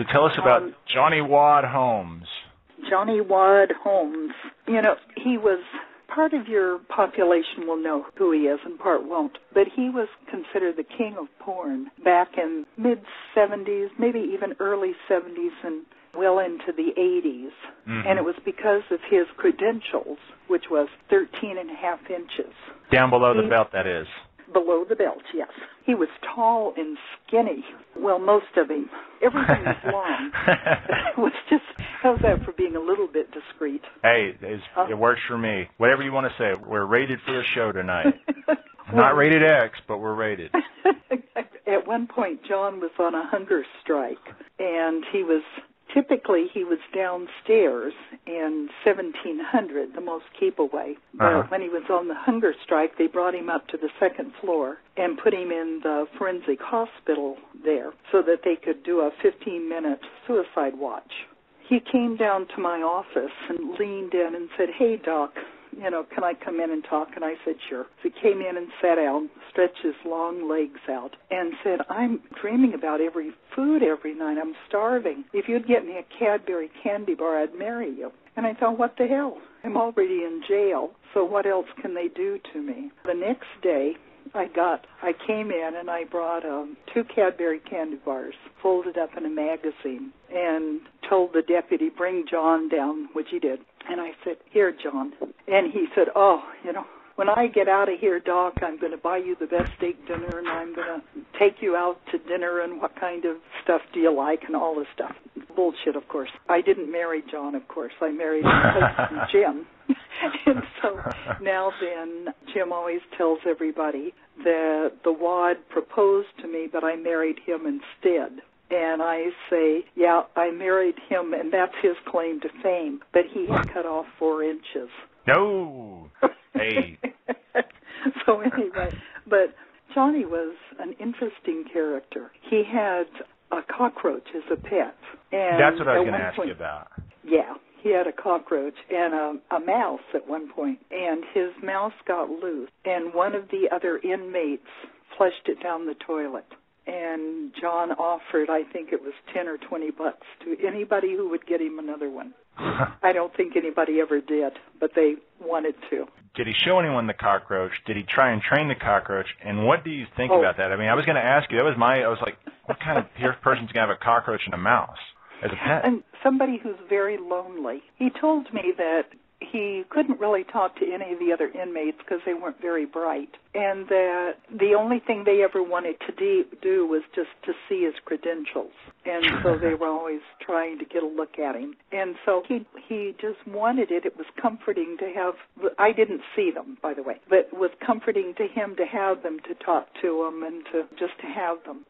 So tell us about Um, Johnny Wadd Holmes. Johnny Wadd Holmes. You know, he was part of your population will know who he is and part won't. But he was considered the king of porn back in mid 70s, maybe even early 70s and well into the 80s. Mhm. And it was because of his credentials, which was 13 and a half inches. Down below the belt, that is. Below the belt, yes. He was tall and skinny. Well, most of him. Everything was long. it was just, how's that for being a little bit discreet? hey, it's, Huh? it works for me. Whatever you want to say. We're rated for the show tonight. Not rated X, but we're rated. At one point, John was on a hunger strike, and he was typically he was downstairs in 1700, the most keep away. But Uh-huh. when he was on the hunger strike, they brought him up to the second floor and put him in the forensic hospital there so that they could do a 15-minute suicide watch. He came down to my office and leaned in and said, "Hey, doc." You know, can I come in and talk? And I said, sure. So he came in and sat down, stretched his long legs out, and said, I'm dreaming about every food every night. I'm starving. If you'd get me a Cadbury candy bar, I'd marry you. And I thought, what the hell? I'm already in jail, so what else can they do to me? The next day, I got, I came in and I brought um, two Cadbury candy bars folded up in a magazine and told the deputy, bring John down, which he did. And I said, here, John. And he said, oh, you know, when I get out of here, Doc, I'm going to buy you the best steak dinner and I'm going to take you out to dinner and what kind of stuff do you like and all this stuff. Bullshit, of course. I didn't marry John, of course. I married Jim. and so now then, Jim always tells everybody that the wad proposed to me, but I married him instead. And I say, yeah, I married him, and that's his claim to fame. But he had cut off four inches. No. Hey. so anyway, but Johnny was an interesting character. He had a cockroach as a pet, and That's what I was going to ask point, you about. Yeah, he had a cockroach and a, a mouse at one point, and his mouse got loose, and one of the other inmates flushed it down the toilet. And John offered, I think it was ten or twenty bucks to anybody who would get him another one. I don't think anybody ever did, but they wanted to. Did he show anyone the cockroach? Did he try and train the cockroach? And what do you think Oh. about that? I mean, I was going to ask you. That was my. I was like, what kind of person's going to have a cockroach and a mouse as a pet? And somebody who's very lonely. He told me that he couldn't really talk to any of the other inmates because they weren't very bright, and that the only thing they ever wanted to de- do was just to see his credentials, and so they were always trying to get a look at him. And so he he just wanted it. It was comforting to have. I didn't see them, by the way, but it was comforting to him to have them to talk to him and to just to have them.